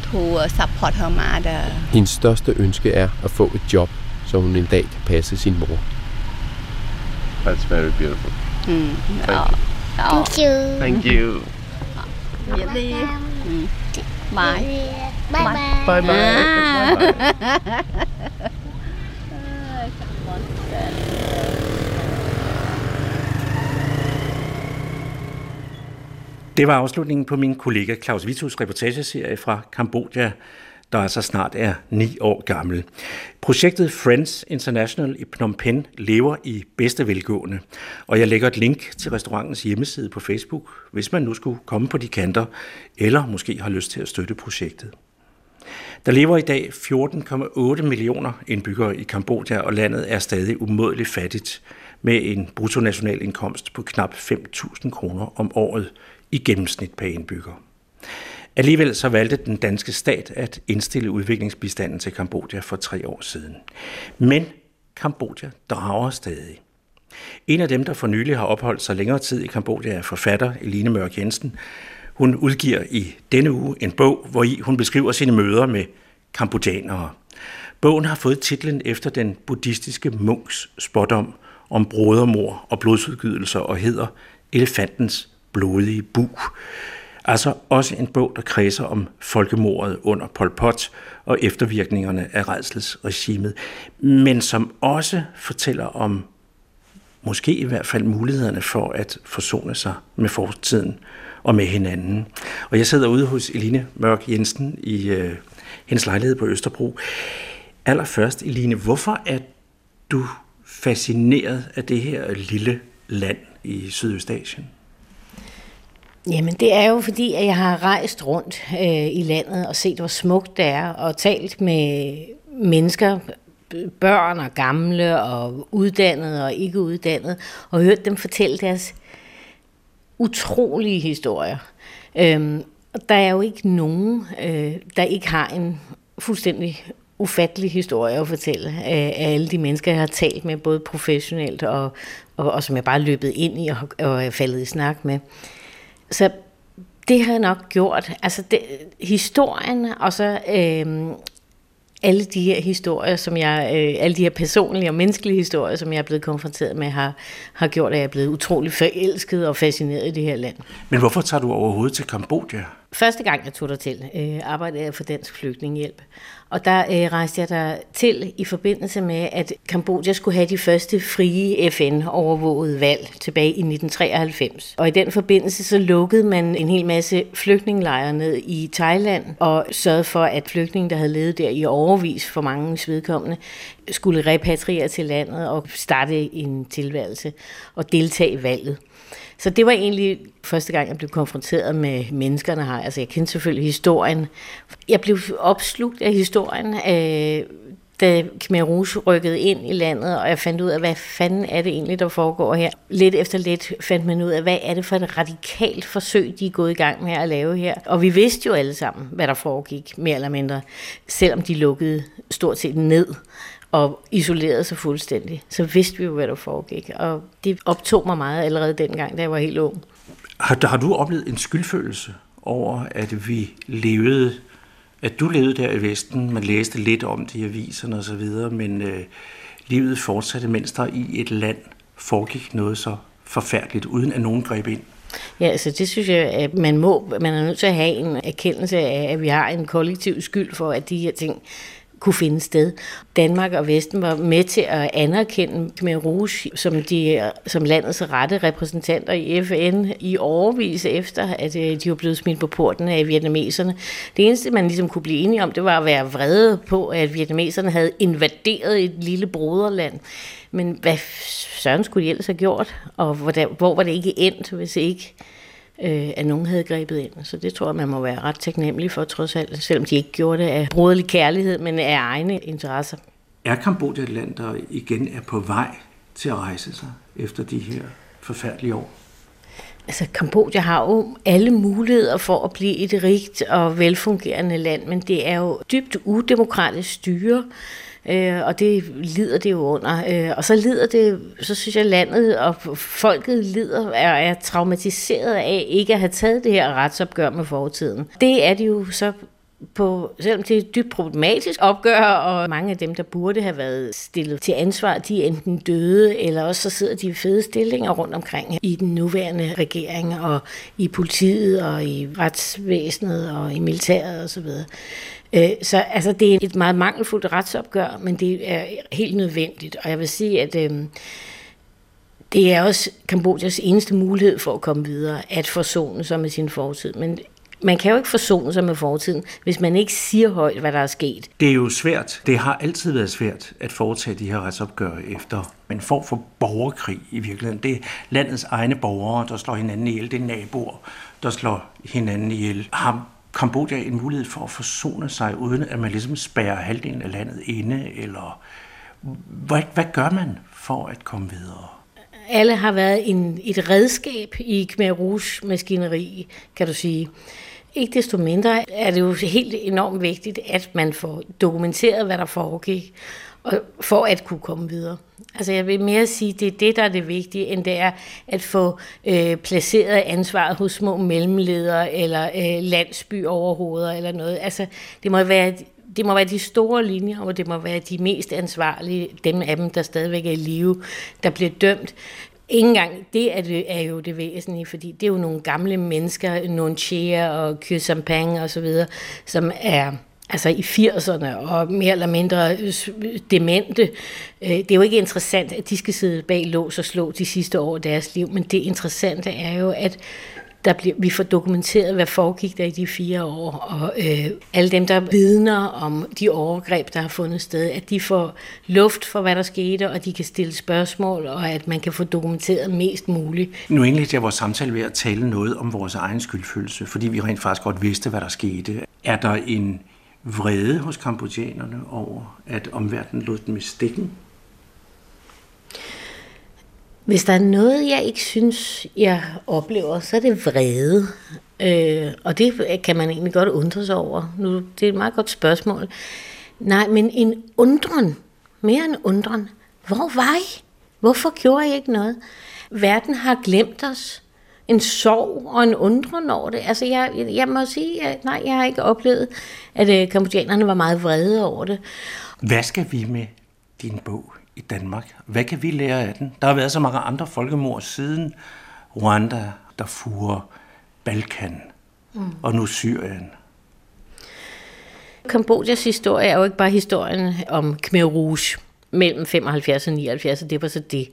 to support her mother. Hendes største ønske er at få et job, så hun en dag kan passe sin mor. That's very beautiful. Mm. Thank oh. Thank you. Thank you. Nhiệt đi. Ừ. Bye. Bye bye. [LAUGHS] Bye bye. Det var afslutningen på min kollega Claus Vitus reportageserie fra Kambodja, der altså snart er ni år gammel. Projektet Friends International i Phnom Penh lever i bedste velgående, og jeg lægger et link til restaurantens hjemmeside på Facebook, hvis man nu skulle komme på de kanter, eller måske har lyst til at støtte projektet. Der lever i dag 14,8 millioner indbyggere i Kambodja, og landet er stadig umådeligt fattigt, med en bruttonationalindkomst på knap 5.000 kroner om året i gennemsnit per indbygger. Alligevel så valgte den danske stat at indstille udviklingsbistanden til Kambodja for tre år siden. Men Kambodja drager stadig. En af dem, der for nylig har opholdt sig længere tid i Kambodja, er forfatter Eline Mørk Jensen. Hun udgiver i denne uge en bog, hvor i hun beskriver sine møder med kambodjanere. Bogen har fået titlen efter den buddhistiske munks spådom om brodermor og blodsudgydelser og hedder Elefantens blodige bu. Altså også en bog, der kredser om folkemordet under Pol Pot og eftervirkningerne af redselsregimet, men som også fortæller om måske i hvert fald mulighederne for at forsone sig med fortiden og med hinanden. Og jeg sidder ude hos Eline Mørk Jensen i øh, hendes lejlighed på Østerbro. Allerførst, Eline, hvorfor er du fascineret af det her lille land i Sydøstasien? Jamen det er jo fordi, at jeg har rejst rundt øh, i landet og set, hvor smukt det er, og talt med mennesker, børn og gamle og uddannede og ikke uddannede, og hørt dem fortælle deres utrolige historier. Øhm, og der er jo ikke nogen, øh, der ikke har en fuldstændig ufattelig historie at fortælle øh, af, alle de mennesker, jeg har talt med, både professionelt og, og, og som jeg bare er løbet ind i og, og er faldet i snak med. Så det har jeg nok gjort. Altså det, historien, og så øh, alle de her historier, som jeg, øh, alle de her personlige og menneskelige historier, som jeg er blevet konfronteret med, har, har gjort, at jeg er blevet utrolig forelsket og fascineret i det her land. Men hvorfor tager du overhovedet til Kambodja? Første gang jeg tog der til, øh, arbejdede jeg for Dansk Flygtningehjælp. Og der øh, rejste jeg der til i forbindelse med, at Kambodja skulle have de første frie FN-overvågede valg tilbage i 1993. Og i den forbindelse så lukkede man en hel masse flygtningelejre ned i Thailand og sørgede for, at flygtninge, der havde levet der i overvis for mange vedkommende, skulle repatriere til landet og starte en tilværelse og deltage i valget. Så det var egentlig første gang, jeg blev konfronteret med menneskerne her. Altså, jeg kendte selvfølgelig historien. Jeg blev opslugt af historien, øh, da Khmer Rouge rykkede ind i landet, og jeg fandt ud af, hvad fanden er det egentlig, der foregår her. Lidt efter lidt fandt man ud af, hvad er det for et radikalt forsøg, de er gået i gang med at lave her. Og vi vidste jo alle sammen, hvad der foregik, mere eller mindre, selvom de lukkede stort set ned og isolerede sig fuldstændig, så vidste vi jo, hvad der foregik. Og det optog mig meget allerede dengang, da jeg var helt ung. Har, har du oplevet en skyldfølelse over, at vi levede at du levede der i Vesten, man læste lidt om det i aviserne og så videre, men øh, livet fortsatte, mens der i et land foregik noget så forfærdeligt, uden at nogen greb ind. Ja, altså det synes jeg, at man må, man er nødt til at have en erkendelse af, at vi har en kollektiv skyld for, at de her ting kunne finde sted. Danmark og Vesten var med til at anerkende Khmer Rouge som, de, som landets rette repræsentanter i FN i overvis efter, at øh, de var blevet smidt på porten af vietnameserne. Det eneste, man ligesom kunne blive enige om, det var at være vrede på, at vietnameserne havde invaderet et lille broderland. Men hvad søren skulle de ellers have gjort? Og hvor, hvor var det ikke endt, hvis ikke øh, at nogen havde grebet ind. Så det tror jeg, man må være ret taknemmelig for, trods alt, selvom de ikke gjorde det af broderlig kærlighed, men af egne interesser. Er Kambodja et land, der igen er på vej til at rejse sig efter de her forfærdelige år? Altså, Kambodja har jo alle muligheder for at blive et rigt og velfungerende land, men det er jo dybt udemokratisk styre, øh, og det lider det jo under. Øh, og så lider det, så synes jeg, landet og folket lider er, er traumatiseret af ikke at have taget det her retsopgør med fortiden. Det er det jo så på, selvom det er et dybt problematisk opgør, og mange af dem, der burde have været stillet til ansvar, de er enten døde, eller også så sidder de i fede stillinger rundt omkring i den nuværende regering, og i politiet, og i retsvæsenet, og i militæret osv. Øh, så altså, det er et meget mangelfuldt retsopgør, men det er helt nødvendigt. Og jeg vil sige, at øh, det er også Kambodjas eneste mulighed for at komme videre, at forsone sig med sin fortid. Men man kan jo ikke forsone sig med fortiden, hvis man ikke siger højt, hvad der er sket. Det er jo svært. Det har altid været svært at foretage de her retsopgør efter en form for borgerkrig i virkeligheden. Det er landets egne borgere, der slår hinanden ihjel. Det er naboer, der slår hinanden ihjel. Har Kambodja en mulighed for at forsone sig, uden at man ligesom spærrer halvdelen af landet inde? Eller hvad, hvad gør man for at komme videre? Alle har været en, et redskab i Khmer Rouge maskineri, kan du sige. Ikke desto mindre er det jo helt enormt vigtigt, at man får dokumenteret, hvad der foregik, og for at kunne komme videre. Altså jeg vil mere sige, det er det, der er det vigtige, end det er at få øh, placeret ansvaret hos små mellemledere eller øh, landsbyoverhoveder eller noget. Altså det må være det må være de store linjer, og det må være de mest ansvarlige, dem af dem, der stadigvæk er i live, der bliver dømt. Ingen gang, det er, det er jo det væsentlige, fordi det er jo nogle gamle mennesker, nogle Chia og Kyrsampang og så videre, som er altså i 80'erne og mere eller mindre demente. Øh, det er jo ikke interessant, at de skal sidde bag lås og slå de sidste år af deres liv, men det interessante er jo, at der bliver, vi får dokumenteret, hvad foregik der i de fire år, og øh, alle dem, der vidner om de overgreb, der har fundet sted, at de får luft for, hvad der skete, og de kan stille spørgsmål, og at man kan få dokumenteret mest muligt. Nu indledte jeg vores samtale ved at tale noget om vores egen skyldfølelse, fordi vi rent faktisk godt vidste, hvad der skete. Er der en vrede hos kambodjanerne over, at omverdenen lod dem i stikken? Hvis der er noget, jeg ikke synes, jeg oplever, så er det vrede. Øh, og det kan man egentlig godt undre sig over. Nu, det er et meget godt spørgsmål. Nej, men en undren, mere en undren. Hvor var I? Hvorfor gjorde I ikke noget? Verden har glemt os. En sorg og en undren over det. Altså, jeg, jeg, jeg må sige, at nej, jeg har ikke oplevet, at øh, kambodjanerne var meget vrede over det. Hvad skal vi med din bog? I Danmark. Hvad kan vi lære af den? Der har været så mange andre folkemord siden Rwanda, Darfur, Balkan mm. og nu Syrien. Kambodjas historie er jo ikke bare historien om Khmer Rouge mellem 75 og 79, og det var så det.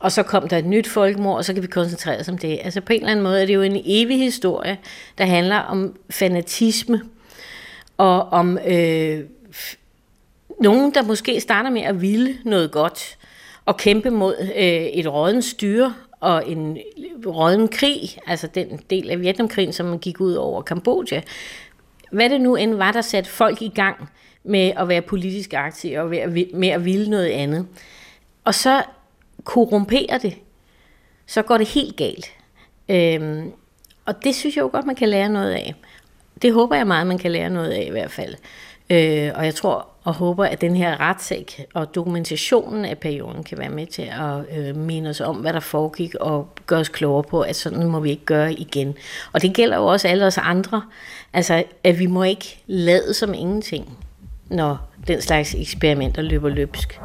Og så kom der et nyt folkemord, og så kan vi koncentrere os om det. Altså på en eller anden måde er det jo en evig historie, der handler om fanatisme og om øh, nogen, der måske starter med at ville noget godt og kæmpe mod øh, et rådens styre og en råden krig, altså den del af Vietnamkrigen, som man gik ud over Kambodja. Hvad det nu end var, der satte folk i gang med at være politisk aktive og med at ville noget andet. Og så korrumperer det. Så går det helt galt. Øhm, og det synes jeg jo godt, man kan lære noget af. Det håber jeg meget, man kan lære noget af i hvert fald. Øh, og jeg tror og håber, at den her retssag og dokumentationen af perioden kan være med til at øh, minde os om, hvad der foregik, og gøre os klogere på, at sådan må vi ikke gøre igen. Og det gælder jo også alle os andre. Altså, at vi må ikke lade som ingenting, når den slags eksperimenter løber løbsk.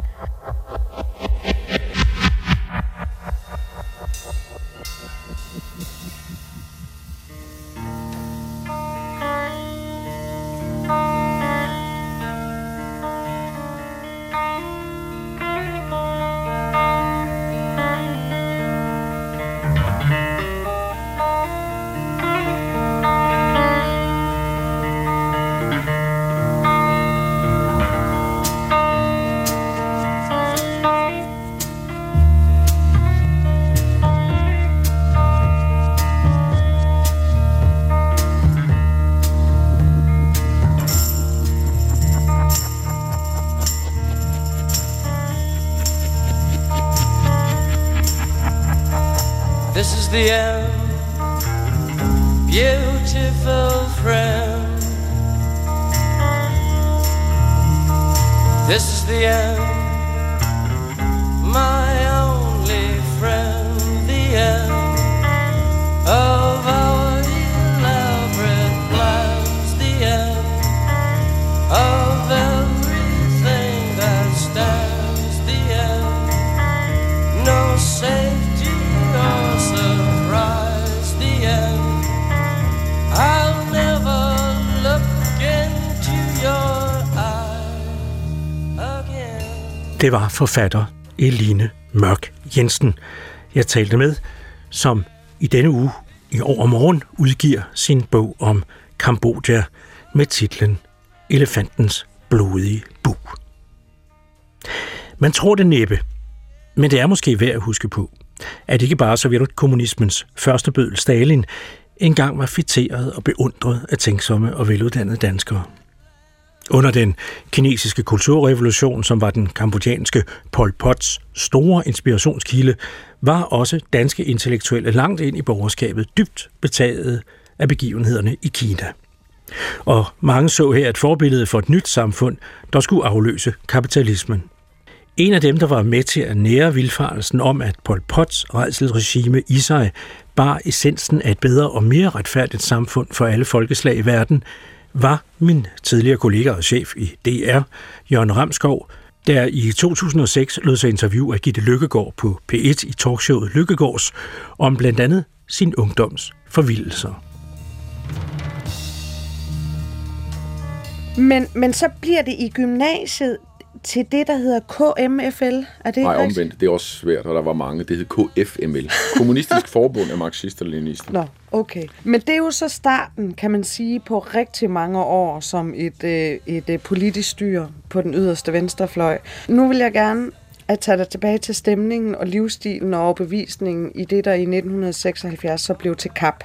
Det var forfatter Eline Mørk Jensen, jeg talte med, som i denne uge i overmorgen udgiver sin bog om Kambodja med titlen Elefantens blodige bu. Man tror det næppe, men det er måske værd at huske på, at ikke bare sovjetkommunismens første bødel Stalin engang var fitteret og beundret af tænksomme og veluddannede danskere. Under den kinesiske kulturrevolution, som var den kambodjanske Pol Pots store inspirationskilde, var også danske intellektuelle langt ind i borgerskabet dybt betaget af begivenhederne i Kina. Og mange så her et forbillede for et nyt samfund, der skulle afløse kapitalismen. En af dem, der var med til at nære vilfarelsen om, at Pol Pots regime i sig bar essensen af et bedre og mere retfærdigt samfund for alle folkeslag i verden, var min tidligere kollega og chef i DR, Jørgen Ramskov, der i 2006 lød sig interview af Gitte Lykkegaard på P1 i talkshowet Lykkegaards om blandt andet sin ungdoms forvildelser. Men, men så bliver det i gymnasiet til det, der hedder KMFL. Er det Nej, omvendt. Det er også svært, og der var mange. Det hed KFML. Kommunistisk [LAUGHS] Forbund af Marxister og Leninister. Nå, okay. Men det er jo så starten, kan man sige, på rigtig mange år som et, øh, et øh, politisk styre på den yderste venstrefløj. Nu vil jeg gerne at tage dig tilbage til stemningen og livsstilen og overbevisningen i det, der i 1976 så blev til KAP.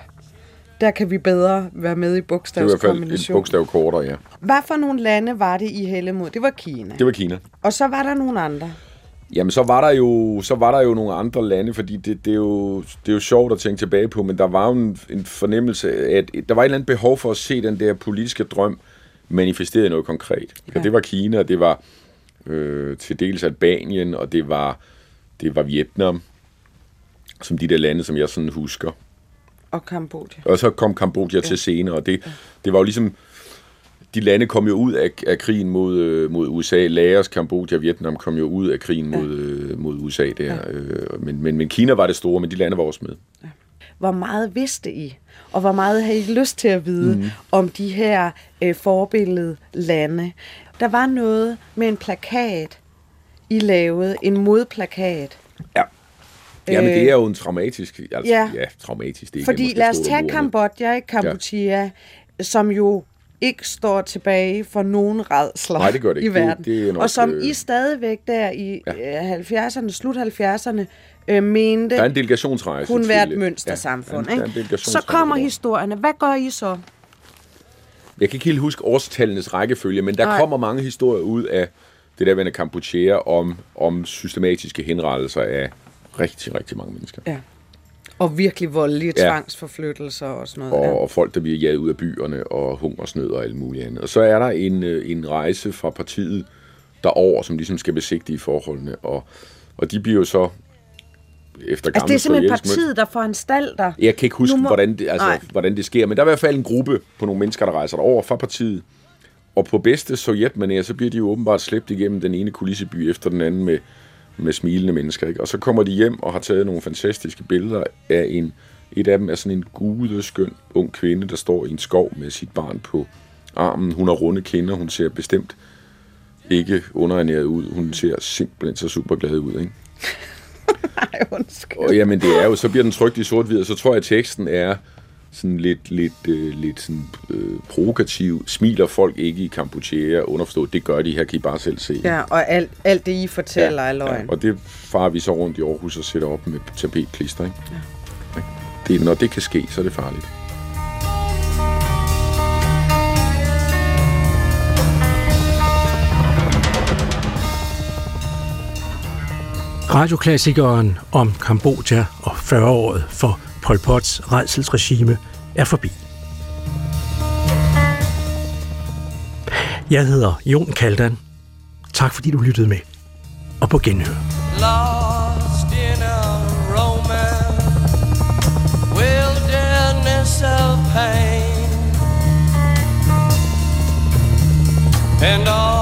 Der kan vi bedre være med i Det var i hvert fald et bogstavskombination. bogstav kortere, ja. Hvad for nogle lande var det, I hælde mod? Det var Kina. Det var Kina. Og så var der nogle andre. Jamen, så var der jo, så var der jo nogle andre lande, fordi det, det, er jo, det er jo sjovt at tænke tilbage på, men der var jo en, en fornemmelse af, at der var et eller andet behov for at se den der politiske drøm manifesteret i noget konkret. Ja. Og det var Kina, og det var øh, til dels Albanien, og det var, det var Vietnam, som de der lande, som jeg sådan husker. Og Kambodja. Og så kom Kambodja ja. til senere, og det, det var jo ligesom, de lande kom jo ud af, af krigen mod, øh, mod USA. Laos, Kambodja, Vietnam kom jo ud af krigen ja. mod, øh, mod USA der. Ja. Øh, men, men, men Kina var det store, men de lande var også med. Hvor meget vidste I? Og hvor meget havde I lyst til at vide mm. om de her øh, forbillede lande? Der var noget med en plakat, I lavede. En modplakat. Ja. Ja, men det er jo en traumatisk... Altså, ja. ja. traumatisk. Det er Fordi lad os tage Kambodja, ikke Kampuchea, ja. som jo ikke står tilbage for nogen redsler Nej, det gør det i ikke. Det- verden. det er nok, og som øh, I stadigvæk der i ja. 70'erne, slut 70'erne, øh, mente Der er en delegationsrejse kunne være et mønstersamfund. Ja, en ikke? Så kommer historierne. Hvad gør I så? Jeg kan ikke helt huske årstallenes rækkefølge, men der Nej. Nej. kommer mange historier ud af det der vende Kampuchea om, om systematiske henrettelser af rigtig, rigtig mange mennesker. Ja. Og virkelig voldelige ja. tvangsforflyttelser og sådan noget. Og, ja. og folk, der bliver jaget ud af byerne, og hungersnød og alt muligt andet. Og så er der en, øh, en rejse fra partiet derover, som ligesom skal besigtige forholdene. Og, og de bliver jo så efter Altså det er simpelthen partiet, der foranstalter. Jeg kan ikke huske, må... hvordan, det, altså, Nej. hvordan det sker, men der er i hvert fald en gruppe på nogle mennesker, der rejser derover fra partiet. Og på bedste sovjetmanér, så bliver de jo åbenbart slæbt igennem den ene kulisseby efter den anden med, med smilende mennesker. Ikke? Og så kommer de hjem og har taget nogle fantastiske billeder af en, et af dem er sådan en gudeskøn ung kvinde, der står i en skov med sit barn på armen. Hun har runde kinder, hun ser bestemt ikke underernæret ud. Hun ser simpelthen så super glad ud, ikke? [LAUGHS] Ej, undskyld. Og jamen det er jo, så bliver den trykt i sort-hvid, og så tror jeg, at teksten er sådan lidt, lidt, øh, lidt sådan, øh, provokativ. Smiler folk ikke i Kampuchea? Underforstået, det gør de her, kan I bare selv se. Ja, og alt, alt det, I fortæller, ja, er løgn. Ja, og det farer vi så rundt i Aarhus og sætter op med tapetklister, ikke? Ja. Det, når det kan ske, så er det farligt. Radioklassikeren om Kambodja og 40-året for Pol Pots redselsregime er forbi. Jeg hedder Jon Kaldan. Tak fordi du lyttede med. Og på genhør. lost in a romance, wilderness of pain, and all